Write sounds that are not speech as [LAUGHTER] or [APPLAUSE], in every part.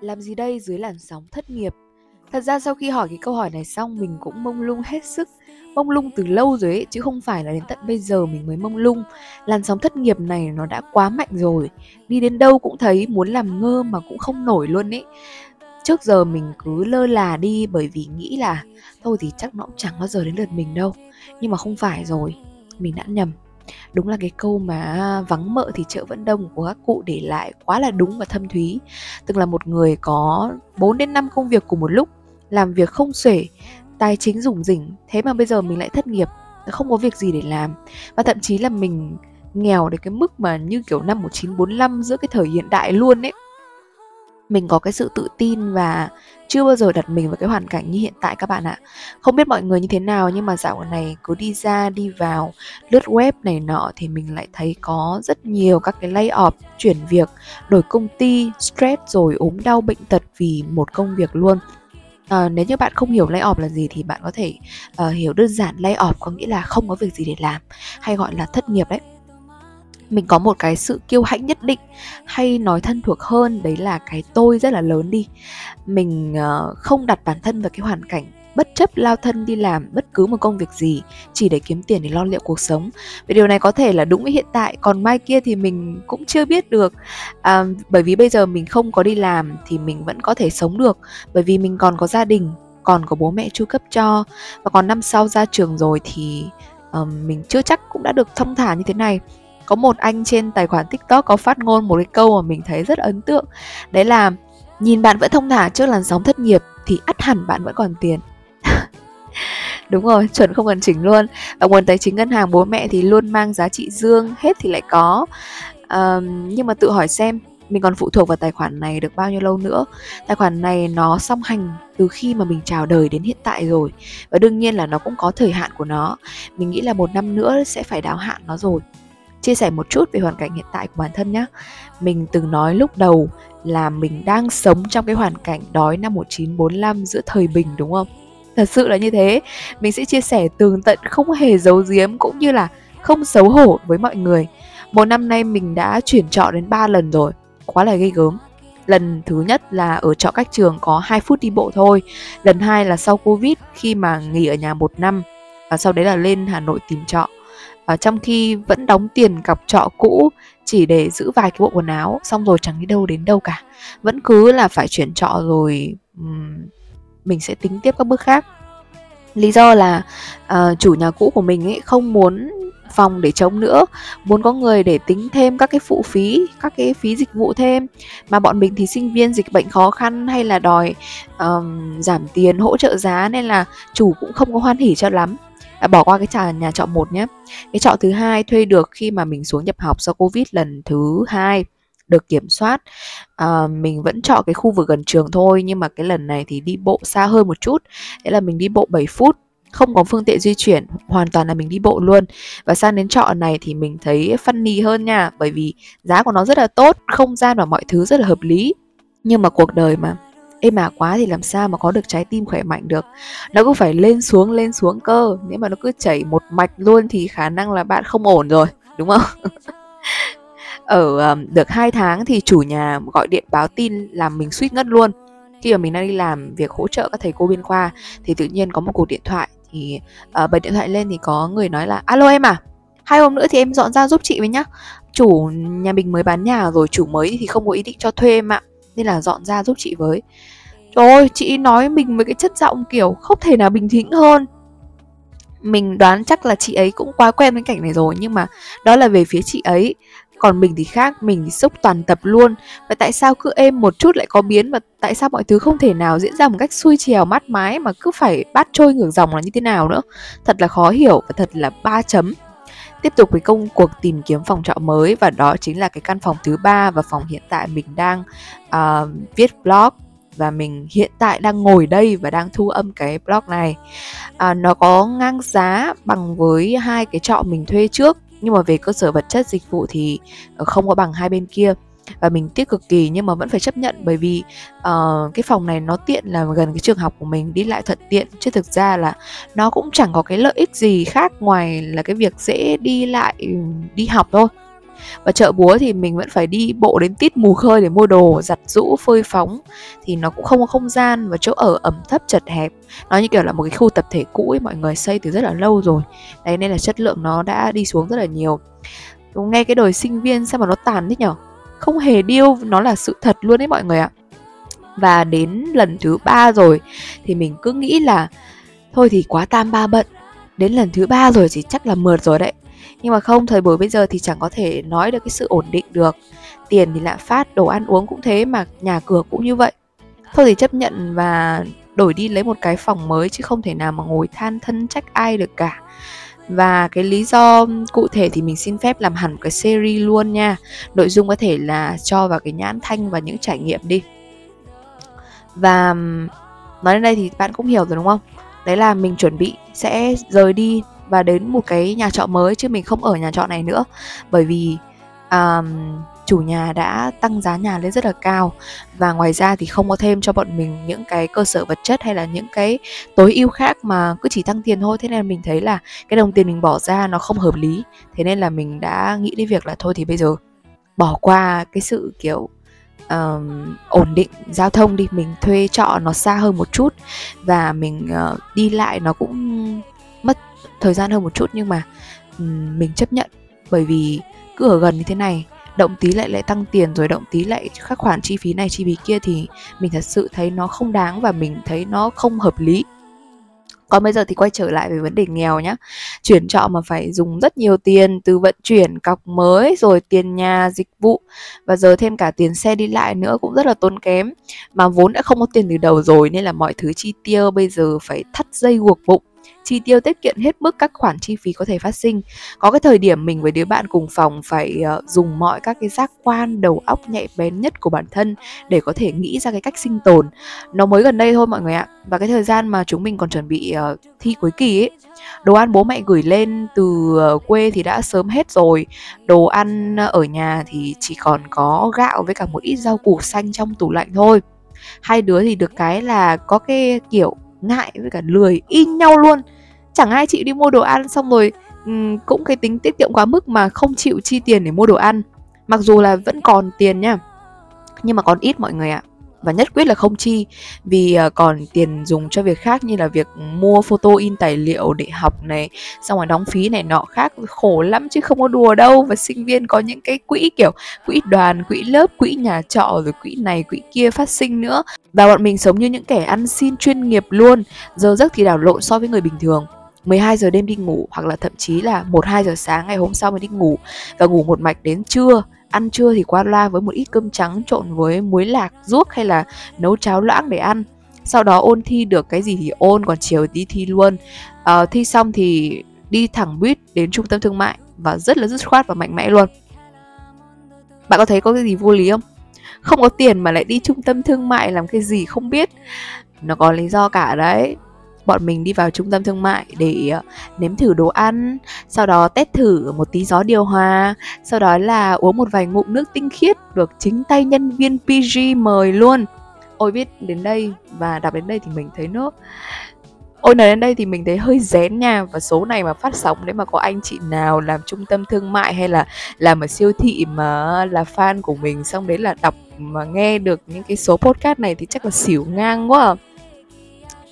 Làm gì đây dưới làn sóng thất nghiệp? Thật ra sau khi hỏi cái câu hỏi này xong mình cũng mông lung hết sức. Mông lung từ lâu rồi ấy, chứ không phải là đến tận bây giờ mình mới mông lung. Làn sóng thất nghiệp này nó đã quá mạnh rồi. Đi đến đâu cũng thấy muốn làm ngơ mà cũng không nổi luôn ấy. Trước giờ mình cứ lơ là đi bởi vì nghĩ là Thôi thì chắc nó cũng chẳng bao giờ đến lượt mình đâu. Nhưng mà không phải rồi Mình đã nhầm đúng là cái câu mà à, vắng mợ thì chợ vẫn đông của các cụ để lại quá là đúng và thâm thúy. Tức là một người có 4 đến 5 công việc cùng một lúc, làm việc không xuể, tài chính rủng rỉnh, thế mà bây giờ mình lại thất nghiệp, không có việc gì để làm. Và thậm chí là mình nghèo đến cái mức mà như kiểu năm 1945 giữa cái thời hiện đại luôn ấy mình có cái sự tự tin và chưa bao giờ đặt mình vào cái hoàn cảnh như hiện tại các bạn ạ. Không biết mọi người như thế nào nhưng mà dạo này cứ đi ra đi vào lướt web này nọ thì mình lại thấy có rất nhiều các cái lay off chuyển việc đổi công ty stress rồi ốm đau bệnh tật vì một công việc luôn. À, nếu như bạn không hiểu lay off là gì thì bạn có thể uh, hiểu đơn giản lay off có nghĩa là không có việc gì để làm hay gọi là thất nghiệp đấy mình có một cái sự kiêu hãnh nhất định hay nói thân thuộc hơn đấy là cái tôi rất là lớn đi. Mình uh, không đặt bản thân vào cái hoàn cảnh bất chấp lao thân đi làm bất cứ một công việc gì chỉ để kiếm tiền để lo liệu cuộc sống. Vì điều này có thể là đúng với hiện tại còn mai kia thì mình cũng chưa biết được. À, bởi vì bây giờ mình không có đi làm thì mình vẫn có thể sống được bởi vì mình còn có gia đình còn có bố mẹ chu cấp cho. Và còn năm sau ra trường rồi thì um, mình chưa chắc cũng đã được thông thả như thế này có một anh trên tài khoản tiktok có phát ngôn một cái câu mà mình thấy rất ấn tượng. Đấy là nhìn bạn vẫn thông thả trước làn sóng thất nghiệp thì ắt hẳn bạn vẫn còn tiền. [LAUGHS] Đúng rồi chuẩn không cần chỉnh luôn. Và nguồn tài chính ngân hàng bố mẹ thì luôn mang giá trị dương hết thì lại có. Um, nhưng mà tự hỏi xem mình còn phụ thuộc vào tài khoản này được bao nhiêu lâu nữa? Tài khoản này nó song hành từ khi mà mình chào đời đến hiện tại rồi. Và đương nhiên là nó cũng có thời hạn của nó. Mình nghĩ là một năm nữa sẽ phải đáo hạn nó rồi chia sẻ một chút về hoàn cảnh hiện tại của bản thân nhé. Mình từng nói lúc đầu là mình đang sống trong cái hoàn cảnh đói năm 1945 giữa thời bình đúng không? Thật sự là như thế, mình sẽ chia sẻ tường tận không hề giấu giếm cũng như là không xấu hổ với mọi người. Một năm nay mình đã chuyển trọ đến 3 lần rồi, quá là gây gớm. Lần thứ nhất là ở trọ cách trường có 2 phút đi bộ thôi. Lần hai là sau Covid khi mà nghỉ ở nhà một năm và sau đấy là lên Hà Nội tìm trọ à, trong khi vẫn đóng tiền cọc trọ cũ chỉ để giữ vài cái bộ quần áo xong rồi chẳng đi đâu đến đâu cả. Vẫn cứ là phải chuyển trọ rồi um, mình sẽ tính tiếp các bước khác. Lý do là uh, chủ nhà cũ của mình ấy không muốn phòng để trống nữa muốn có người để tính thêm các cái phụ phí các cái phí dịch vụ thêm. Mà bọn mình thì sinh viên dịch bệnh khó khăn hay là đòi um, giảm tiền hỗ trợ giá nên là chủ cũng không có hoan hỉ cho lắm à, bỏ qua cái trà nhà trọ một nhé. Cái trọ thứ hai thuê được khi mà mình xuống nhập học do covid lần thứ hai được kiểm soát. À, mình vẫn chọn cái khu vực gần trường thôi nhưng mà cái lần này thì đi bộ xa hơn một chút. Đấy là mình đi bộ 7 phút không có phương tiện di chuyển hoàn toàn là mình đi bộ luôn. Và sang đến trọ này thì mình thấy funny hơn nha bởi vì giá của nó rất là tốt không gian và mọi thứ rất là hợp lý. Nhưng mà cuộc đời mà êm ả quá thì làm sao mà có được trái tim khỏe mạnh được? Nó cứ phải lên xuống lên xuống cơ. Nếu mà nó cứ chảy một mạch luôn thì khả năng là bạn không ổn rồi đúng không? [LAUGHS] Ở um, được hai tháng thì chủ nhà gọi điện báo tin làm mình suýt ngất luôn. Khi mà mình đang đi làm việc hỗ trợ các thầy cô biên khoa thì tự nhiên có một cuộc điện thoại thì uh, bật điện thoại lên thì có người nói là alo em à hai hôm nữa thì em dọn ra giúp chị với nhá. Chủ nhà mình mới bán nhà rồi chủ mới thì không có ý định cho thuê em ạ nên là dọn ra giúp chị với. Trời ơi, chị nói mình với cái chất giọng kiểu không thể nào bình tĩnh hơn. Mình đoán chắc là chị ấy cũng quá quen với cảnh này rồi, nhưng mà đó là về phía chị ấy. Còn mình thì khác, mình thì sốc toàn tập luôn. Và tại sao cứ êm một chút lại có biến và tại sao mọi thứ không thể nào diễn ra một cách xuôi trèo mát mái mà cứ phải bắt trôi ngược dòng là như thế nào nữa? Thật là khó hiểu và thật là ba chấm tiếp tục với công cuộc tìm kiếm phòng trọ mới và đó chính là cái căn phòng thứ ba và phòng hiện tại mình đang uh, viết blog và mình hiện tại đang ngồi đây và đang thu âm cái blog này. À, nó có ngang giá bằng với hai cái trọ mình thuê trước nhưng mà về cơ sở vật chất dịch vụ thì ờ, không có bằng hai bên kia và mình tiếc cực kỳ nhưng mà vẫn phải chấp nhận bởi vì uh, cái phòng này nó tiện là gần cái trường học của mình đi lại thuận tiện. Chứ thực ra là nó cũng chẳng có cái lợi ích gì khác ngoài là cái việc dễ đi lại ừ, đi học thôi. Và chợ búa thì mình vẫn phải đi bộ đến tít mù khơi để mua đồ giặt rũ phơi phóng. Thì nó cũng không có không gian và chỗ ở ẩm thấp chật hẹp. Nó như kiểu là một cái khu tập thể cũ ấy mọi người xây từ rất là lâu rồi. Đấy nên là chất lượng nó đã đi xuống rất là nhiều. Nghe cái đời sinh viên sao mà nó tàn thế nhở? Không hề điêu, nó là sự thật luôn đấy mọi người ạ. Và đến lần thứ ba rồi, thì mình cứ nghĩ là, thôi thì quá tam ba bận, đến lần thứ ba rồi thì chắc là mượt rồi đấy. Nhưng mà không, thời buổi bây giờ thì chẳng có thể nói được cái sự ổn định được. Tiền thì lạm phát, đồ ăn uống cũng thế mà, nhà cửa cũng như vậy. Thôi thì chấp nhận và đổi đi lấy một cái phòng mới chứ không thể nào mà ngồi than thân trách ai được cả và cái lý do cụ thể thì mình xin phép làm hẳn một cái series luôn nha. Nội dung có thể là cho vào cái nhãn thanh và những trải nghiệm đi. Và nói đến đây thì bạn cũng hiểu rồi đúng không? Đấy là mình chuẩn bị sẽ rời đi và đến một cái nhà trọ mới chứ mình không ở nhà trọ này nữa. Bởi vì um, chủ nhà đã tăng giá nhà lên rất là cao. Và ngoài ra thì không có thêm cho bọn mình những cái cơ sở vật chất hay là những cái tối ưu khác mà cứ chỉ tăng tiền thôi. Thế nên mình thấy là cái đồng tiền mình bỏ ra nó không hợp lý. Thế nên là mình đã nghĩ đến việc là thôi thì bây giờ bỏ qua cái sự kiểu um, ổn định giao thông đi. Mình thuê trọ nó xa hơn một chút và mình uh, đi lại nó cũng mất thời gian hơn một chút. Nhưng mà um, mình chấp nhận. Bởi vì cứ ở gần như thế này. Động tí lại lại tăng tiền rồi động tí lại các khoản chi phí này chi phí kia thì mình thật sự thấy nó không đáng và mình thấy nó không hợp lý. Còn bây giờ thì quay trở lại về vấn đề nghèo nhá. Chuyển trọ mà phải dùng rất nhiều tiền từ vận chuyển cọc mới rồi tiền nhà, dịch vụ và giờ thêm cả tiền xe đi lại nữa cũng rất là tốn kém. Mà vốn đã không có tiền từ đầu rồi nên là mọi thứ chi tiêu bây giờ phải thắt dây buộc bụng chi tiêu tiết kiệm hết mức các khoản chi phí có thể phát sinh. Có cái thời điểm mình với đứa bạn cùng phòng phải uh, dùng mọi các cái giác quan đầu óc nhạy bén nhất của bản thân để có thể nghĩ ra cái cách sinh tồn. Nó mới gần đây thôi mọi người ạ. Và cái thời gian mà chúng mình còn chuẩn bị uh, thi cuối kỳ ấy đồ ăn bố mẹ gửi lên từ uh, quê thì đã sớm hết rồi. Đồ ăn ở nhà thì chỉ còn có gạo với cả một ít rau củ xanh trong tủ lạnh thôi. Hai đứa thì được cái là có cái kiểu ngại với cả lười in nhau luôn chẳng ai chịu đi mua đồ ăn xong rồi um, cũng cái tính tiết kiệm quá mức mà không chịu chi tiền để mua đồ ăn. Mặc dù là vẫn còn tiền nha, nhưng mà còn ít mọi người ạ. Và nhất quyết là không chi vì ờ, còn tiền dùng cho việc khác như là việc mua photo in tài liệu để học này xong rồi đóng phí này nọ khác khổ lắm chứ không có đùa đâu. Và sinh viên có những cái quỹ kiểu quỹ đoàn quỹ lớp quỹ nhà trọ rồi quỹ này quỹ kia phát sinh nữa. Và bọn mình sống như những kẻ ăn xin chuyên nghiệp luôn giờ giấc thì đảo lộn so với người bình thường. 12 giờ đêm đi ngủ hoặc là thậm chí là 1 2 giờ sáng ngày hôm sau mới đi ngủ. Và ngủ một mạch đến trưa ăn trưa thì qua loa với một ít cơm trắng trộn với muối lạc ruốc hay là nấu cháo loãng để ăn. Sau đó ôn thi được cái gì thì ôn còn chiều đi thi luôn. À, thi xong thì đi thẳng buýt đến trung tâm thương mại và rất là dứt khoát và mạnh mẽ luôn. Bạn có thấy có cái gì vô lý không? Không có tiền mà lại đi trung tâm thương mại làm cái gì không biết. Nó có lý do cả đấy bọn mình đi vào trung tâm thương mại để ờ, nếm thử đồ ăn, sau đó test thử một tí gió điều hòa, sau đó là uống một vài ngụm nước tinh khiết được chính tay nhân viên PG mời luôn. Ôi, biết đến đây và đọc đến đây thì mình thấy nó, Ôi, nói đến đây thì mình thấy hơi rén nha, Và số này mà phát sóng nếu mà có anh chị nào làm trung tâm thương mại hay là làm ở siêu thị mà là fan của mình, Xong đấy là đọc mà nghe được những cái số podcast này thì chắc là xỉu ngang quá à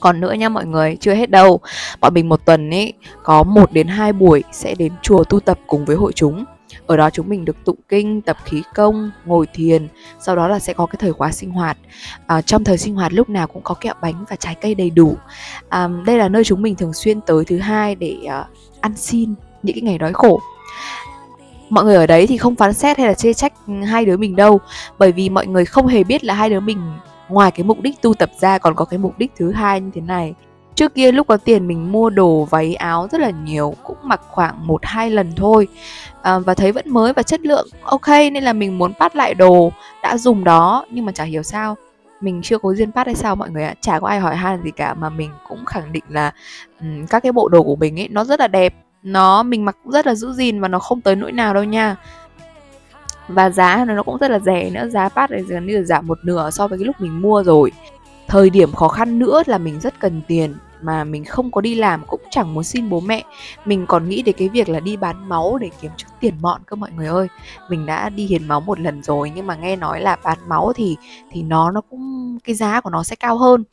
còn nữa nha mọi người chưa hết đâu. Bọn mình một tuần ấy có một đến hai buổi sẽ đến chùa tu tập cùng với hội chúng. Ở đó chúng mình được tụng kinh tập khí công ngồi thiền sau đó là sẽ có cái thời khóa sinh hoạt. À, trong thời sinh hoạt lúc nào cũng có kẹo bánh và trái cây đầy đủ. À, đây là nơi chúng mình thường xuyên tới thứ hai để uh, ăn xin những cái ngày đói khổ. Mọi người ở đấy thì không phán xét hay là chê trách hai đứa mình đâu bởi vì mọi người không hề biết là hai đứa mình ngoài cái mục đích tu tập ra còn có cái mục đích thứ hai như thế này. Trước kia lúc có tiền mình mua đồ váy áo rất là nhiều cũng mặc khoảng một hai lần thôi. À, và thấy vẫn mới và chất lượng ok nên là mình muốn bắt lại đồ đã dùng đó nhưng mà chả hiểu sao mình chưa có duyên phát hay sao mọi người ạ. Chả có ai hỏi han gì cả mà mình cũng khẳng định là um, các cái bộ đồ của mình ấy nó rất là đẹp. Nó mình mặc cũng rất là giữ gìn và nó không tới nỗi nào đâu nha và giá nó cũng rất là rẻ nữa, giá phát này gần như là giảm một nửa so với cái lúc mình mua rồi. Thời điểm khó khăn nữa là mình rất cần tiền mà mình không có đi làm cũng chẳng muốn xin bố mẹ. Mình còn nghĩ đến cái việc là đi bán máu để kiếm chút tiền mọn cơ mọi người ơi. Mình đã đi hiến máu một lần rồi nhưng mà nghe nói là bán máu thì thì nó nó cũng, cái giá của nó sẽ cao hơn.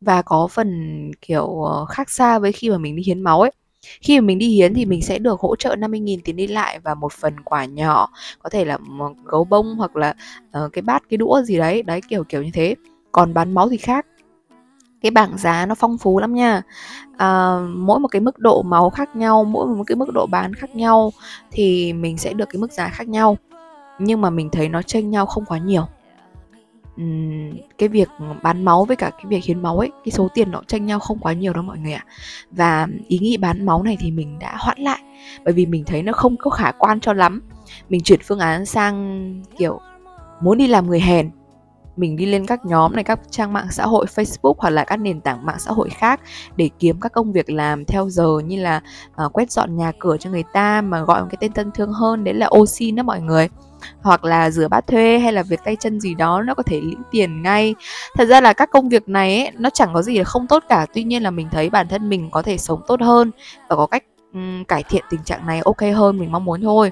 Và có phần kiểu ờ, khác xa với khi mà mình đi hiến máu ấy khi mà mình đi hiến thì mình sẽ được hỗ trợ 50.000 tiền đi lại và một phần quà nhỏ có thể là một gấu bông hoặc là uh, cái bát cái đũa gì đấy. Đấy kiểu kiểu như thế. Còn bán máu thì khác. Cái bảng giá nó phong phú lắm nha. À, mỗi một cái mức độ máu khác nhau mỗi một cái mức độ bán khác nhau thì mình sẽ được cái mức giá khác nhau. Nhưng mà mình thấy nó chênh nhau không quá nhiều cái việc bán máu với cả cái việc hiến máu ấy cái số tiền nó tranh nhau không quá nhiều đâu mọi người ạ. Và ý nghĩ bán máu này thì mình đã hoãn lại bởi vì mình thấy nó không có khả quan cho lắm. Mình chuyển phương án sang kiểu muốn đi làm người hèn. Mình đi lên các nhóm này các trang mạng xã hội Facebook hoặc là các nền tảng mạng xã hội khác để kiếm các công việc làm theo giờ như là uh, quét dọn nhà cửa cho người ta mà gọi một cái tên thân thương hơn đấy là oxy đó mọi người hoặc là rửa bát thuê hay là việc tay chân gì đó nó có thể lĩnh tiền ngay. Thật ra là các công việc này ấy, nó chẳng có gì là không tốt cả. Tuy nhiên là mình thấy bản thân mình có thể sống tốt hơn và có cách um, cải thiện tình trạng này ok hơn mình mong muốn thôi.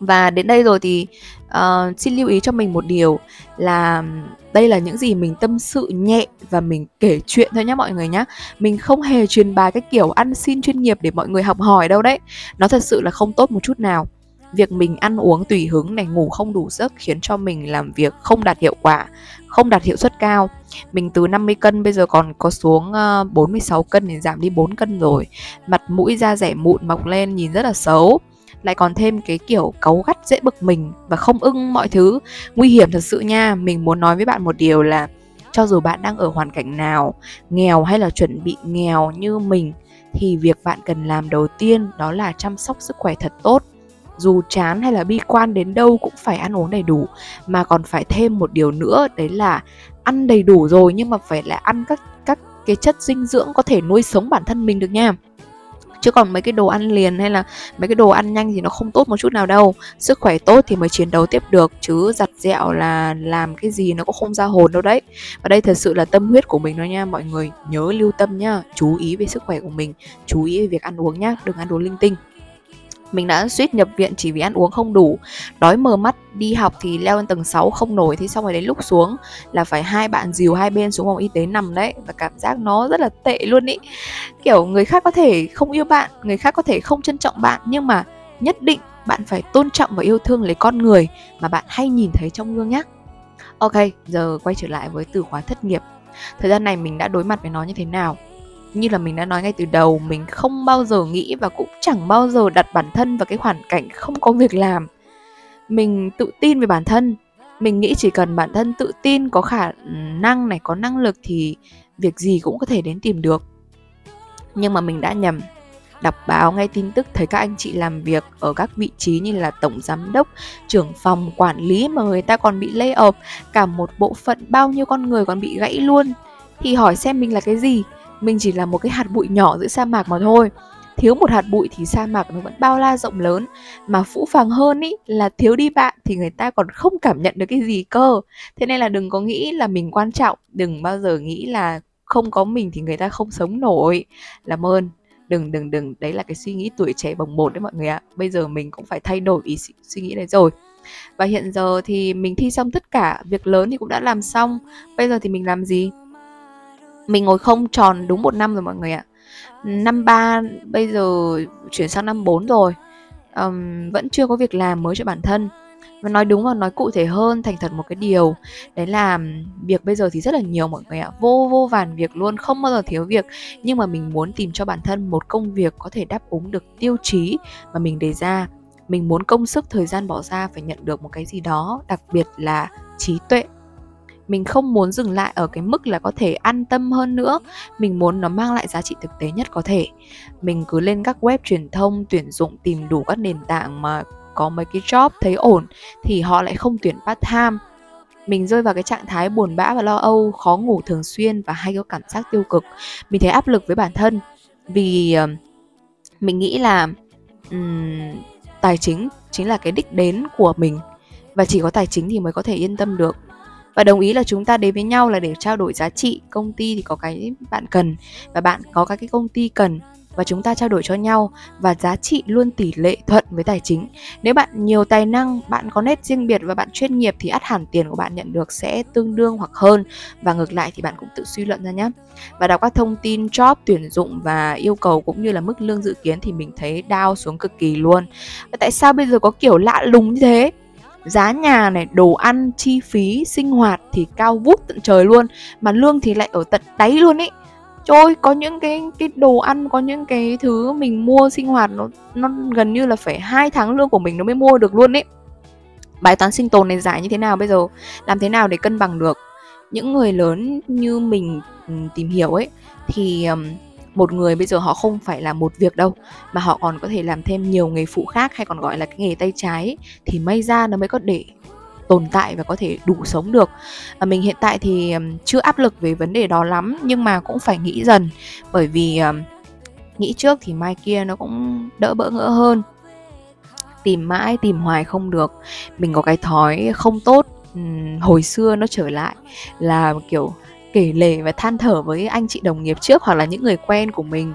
Và đến đây rồi thì uh, xin lưu ý cho mình một điều là đây là những gì mình tâm sự nhẹ và mình kể chuyện thôi nhé mọi người nhé mình không hề truyền bài cái kiểu ăn xin chuyên nghiệp để mọi người học hỏi đâu đấy. Nó thật sự là không tốt một chút nào việc mình ăn uống tùy hứng này, ngủ không đủ giấc khiến cho mình làm việc không đạt hiệu quả, không đạt hiệu suất cao. Mình từ 50 cân bây giờ còn có xuống ờ, 46 cân thì giảm đi 4 cân rồi. Mặt mũi da rẻ mụn mọc lên nhìn rất là xấu. Lại còn thêm cái kiểu cấu gắt, dễ bực mình và không ưng mọi thứ. Nguy hiểm thật sự nha, mình muốn nói với bạn một điều là cho dù bạn đang ở hoàn cảnh nào, nghèo hay là chuẩn bị nghèo như mình, thì việc bạn cần làm đầu tiên đó là chăm sóc sức khỏe thật tốt dù chán hay là bi quan đến đâu cũng phải ăn uống đầy đủ. Mà còn phải thêm một điều nữa, đấy là ăn đầy đủ rồi nhưng mà phải là ăn các các cái chất dinh dưỡng có thể nuôi sống bản thân mình được nha. Chứ còn mấy cái đồ ăn liền hay là mấy cái đồ ăn nhanh thì nó không tốt một chút nào đâu. Sức khỏe tốt thì mới chiến đấu tiếp được, chứ giặt dẹo là làm cái gì nó cũng không ra hồn đâu đấy. Và đây thật sự là tâm huyết của mình đó nha, mọi người. Nhớ lưu tâm nhá chú ý về sức khỏe của mình, chú ý về việc ăn uống nhá, đừng ăn đồ linh tinh mình đã suýt nhập viện chỉ vì ăn uống không đủ. Đói mờ mắt, đi học thì leo lên tầng 6 không nổi thì xong rồi đến lúc xuống là phải hai bạn dìu hai bên xuống phòng y tế nằm đấy và cảm giác nó rất là tệ luôn ý. Kiểu người khác có thể không yêu bạn, người khác có thể không trân trọng bạn, nhưng mà nhất định bạn phải tôn trọng và yêu thương lấy con người mà bạn hay nhìn thấy trong gương nhé ok, giờ quay trở lại với từ khóa thất nghiệp. Thời gian này mình đã đối mặt với nó như thế nào? Như là mình đã nói ngay từ đầu, mình không bao giờ nghĩ và cũng chẳng bao giờ đặt bản thân vào cái hoàn cảnh không có việc làm. Mình tự tin về bản thân. Mình nghĩ chỉ cần bản thân tự tin, có khả năng này, có năng lực thì việc gì cũng có thể đến tìm được. Nhưng mà mình đã nhầm. Đọc báo, nghe tin tức, thấy các anh chị làm việc ở các vị trí như là tổng giám đốc, trưởng phòng quản lý mà người ta còn bị lay off, cả một bộ phận bao nhiêu con người còn bị gãy luôn. Thì hỏi xem mình là cái gì? Mình chỉ là một cái hạt bụi nhỏ giữa sa mạc mà thôi. Thiếu một hạt bụi thì sa mạc nó vẫn bao la rộng lớn. Mà phũ phàng hơn ý, là thiếu đi bạn thì người ta còn không cảm nhận được cái gì cơ. Thế nên là đừng có nghĩ là mình quan trọng, đừng bao giờ nghĩ là không có mình thì người ta không sống nổi. Làm ơn, đừng đừng đừng. Đấy là cái suy nghĩ tuổi trẻ bồng bột đấy mọi người ạ. Bây giờ mình cũng phải thay đổi ý suy nghĩ đấy rồi. Và hiện giờ thì mình thi xong tất cả, việc lớn thì cũng đã làm xong. Bây giờ thì mình làm gì? Mình ngồi không tròn đúng một năm rồi mọi người ạ. Năm ba bây giờ chuyển sang năm 4 rồi. Um, vẫn chưa có việc làm mới cho bản thân. Và nói đúng và nói cụ thể hơn thành thật một cái điều đấy là việc bây giờ thì rất là nhiều mọi người ạ. Vô vô vàn việc luôn không bao giờ thiếu việc. Nhưng mà mình muốn tìm cho bản thân một công việc có thể đáp ứng được tiêu chí mà mình đề ra. Mình muốn công sức thời gian bỏ ra phải nhận được một cái gì đó đặc biệt là trí tuệ mình không muốn dừng lại ở cái mức là có thể an tâm hơn nữa. Mình muốn nó mang lại giá trị thực tế nhất có thể. Mình cứ lên các web truyền thông tuyển dụng tìm đủ các nền tảng mà có mấy cái job thấy ổn thì họ lại không tuyển part time. Mình rơi vào cái trạng thái buồn bã và lo âu khó ngủ thường xuyên và hay có cảm giác tiêu cực. Mình thấy áp lực với bản thân vì ờ, mình nghĩ là um, tài chính chính là cái đích đến của mình và chỉ có tài chính thì mới có thể yên tâm được và đồng ý là chúng ta đến với nhau là để trao đổi giá trị công ty thì có cái bạn cần và bạn có các cái công ty cần và chúng ta trao đổi cho nhau và giá trị luôn tỷ lệ thuận với tài chính. Nếu bạn nhiều tài năng, bạn có nét riêng biệt và bạn chuyên nghiệp thì ắt hẳn tiền của bạn nhận được sẽ tương đương hoặc hơn và ngược lại thì bạn cũng tự suy luận ra nhé. Và đọc các thông tin job tuyển dụng và yêu cầu cũng như là mức lương dự kiến thì mình thấy đau xuống cực kỳ luôn. Và tại sao bây giờ có kiểu lạ lùng như thế? Giá nhà này đồ ăn chi phí sinh hoạt thì cao vút tận trời luôn mà lương thì lại ở tận đáy luôn ấy Trời có những cái cái đồ ăn, có những cái thứ mình mua sinh hoạt nó nó gần như là phải hai tháng lương của mình nó mới mua được luôn ấy. Bài toán sinh tồn này giải như thế nào bây giờ? Làm thế nào để cân bằng được? Những người lớn như mình ừ, tìm hiểu ấy thì một người bây giờ họ không phải là một việc đâu mà họ còn có thể làm thêm nhiều nghề phụ khác hay còn gọi là cái nghề tay trái thì may ra nó mới có để tồn tại và có thể đủ sống được. À, mình hiện tại thì chưa áp lực về vấn đề đó lắm nhưng mà cũng phải nghĩ dần bởi vì nghĩ trước thì mai kia nó cũng đỡ bỡ ngỡ hơn. Tìm mãi tìm hoài không được. Mình có cái thói không tốt hồi xưa nó trở lại là kiểu kể lể và than thở với anh chị đồng nghiệp trước hoặc là những người quen của mình.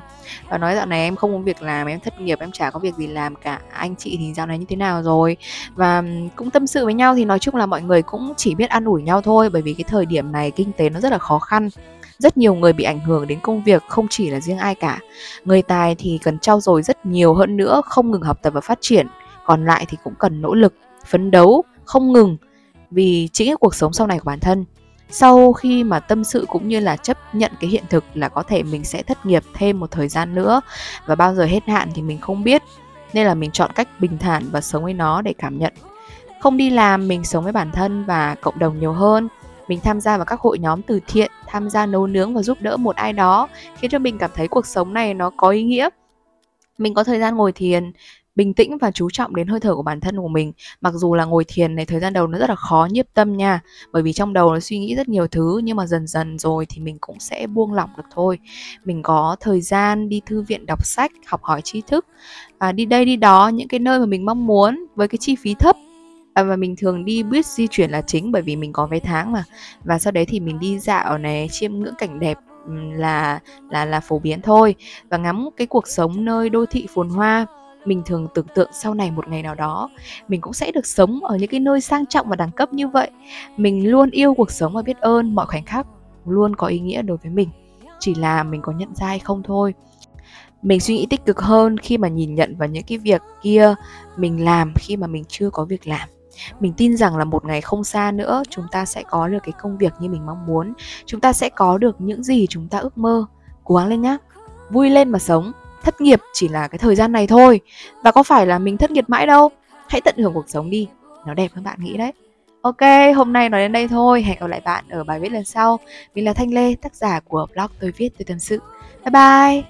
Và nói dạo này em không có việc làm, em thất nghiệp, em chả có việc gì làm cả. Anh chị thì dạo này như thế nào rồi? Và cũng tâm sự với nhau thì nói chung là mọi người cũng chỉ biết ăn ủi nhau thôi, bởi vì cái thời điểm này kinh tế nó rất là khó khăn. Rất nhiều người bị ảnh hưởng đến công việc, không chỉ là riêng ai cả. Người tài thì cần trau dồi rất nhiều hơn nữa, không ngừng học tập và phát triển. Còn lại thì cũng cần nỗ lực, phấn đấu, không ngừng vì chính cái cuộc sống sau này của bản thân sau khi mà tâm sự cũng như là chấp nhận cái hiện thực là có thể mình sẽ thất nghiệp thêm một thời gian nữa và bao giờ hết hạn thì mình không biết. Nên là mình chọn cách bình thản và sống với nó để cảm nhận. Không đi làm, mình sống với bản thân và cộng đồng nhiều hơn. Mình tham gia vào các hội nhóm từ thiện, tham gia nấu nướng và giúp đỡ một ai đó, khiến cho mình cảm thấy cuộc sống này nó có ý nghĩa. Mình có thời gian ngồi thiền bình tĩnh và chú trọng đến hơi thở của bản thân của mình. Mặc dù là ngồi thiền này thời gian đầu nó rất là khó nhiếp tâm nha. Bởi vì trong đầu nó suy nghĩ rất nhiều thứ nhưng mà dần dần rồi thì mình cũng sẽ buông lỏng được thôi. Mình có thời gian đi thư viện đọc sách học hỏi tri thức. Và đi đây đi đó những cái nơi mà mình mong muốn với cái chi phí thấp. À, và mình thường đi buýt di chuyển là chính bởi vì mình có vé tháng mà. Và sau đấy thì mình đi dạo này chiêm ngưỡng cảnh đẹp là là là phổ biến thôi. Và ngắm cái cuộc sống nơi đô thị phồn hoa mình thường tưởng tượng sau này một ngày nào đó, mình cũng sẽ được sống ở những cái nơi sang trọng và đẳng cấp như vậy. Mình luôn yêu cuộc sống và biết ơn mọi khoảnh khắc, luôn có ý nghĩa đối với mình. Chỉ là mình có nhận ra hay không thôi. Mình suy nghĩ tích cực hơn khi mà nhìn nhận vào những cái việc kia mình làm khi mà mình chưa có việc làm. Mình tin rằng là một ngày không xa nữa, chúng ta sẽ có được cái công việc như mình mong muốn. Chúng ta sẽ có được những gì chúng ta ước mơ. Cố gắng lên nhé vui lên mà sống thất nghiệp chỉ là cái thời gian này thôi và có phải là mình thất nghiệp mãi đâu hãy tận hưởng cuộc sống đi nó đẹp hơn bạn nghĩ đấy ok hôm nay nói đến đây thôi hẹn gặp lại bạn ở bài viết lần sau mình là thanh lê tác giả của blog tôi viết tôi tâm sự bye bye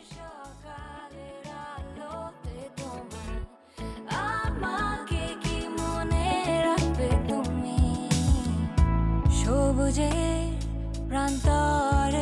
সবুজে প্রান্তরে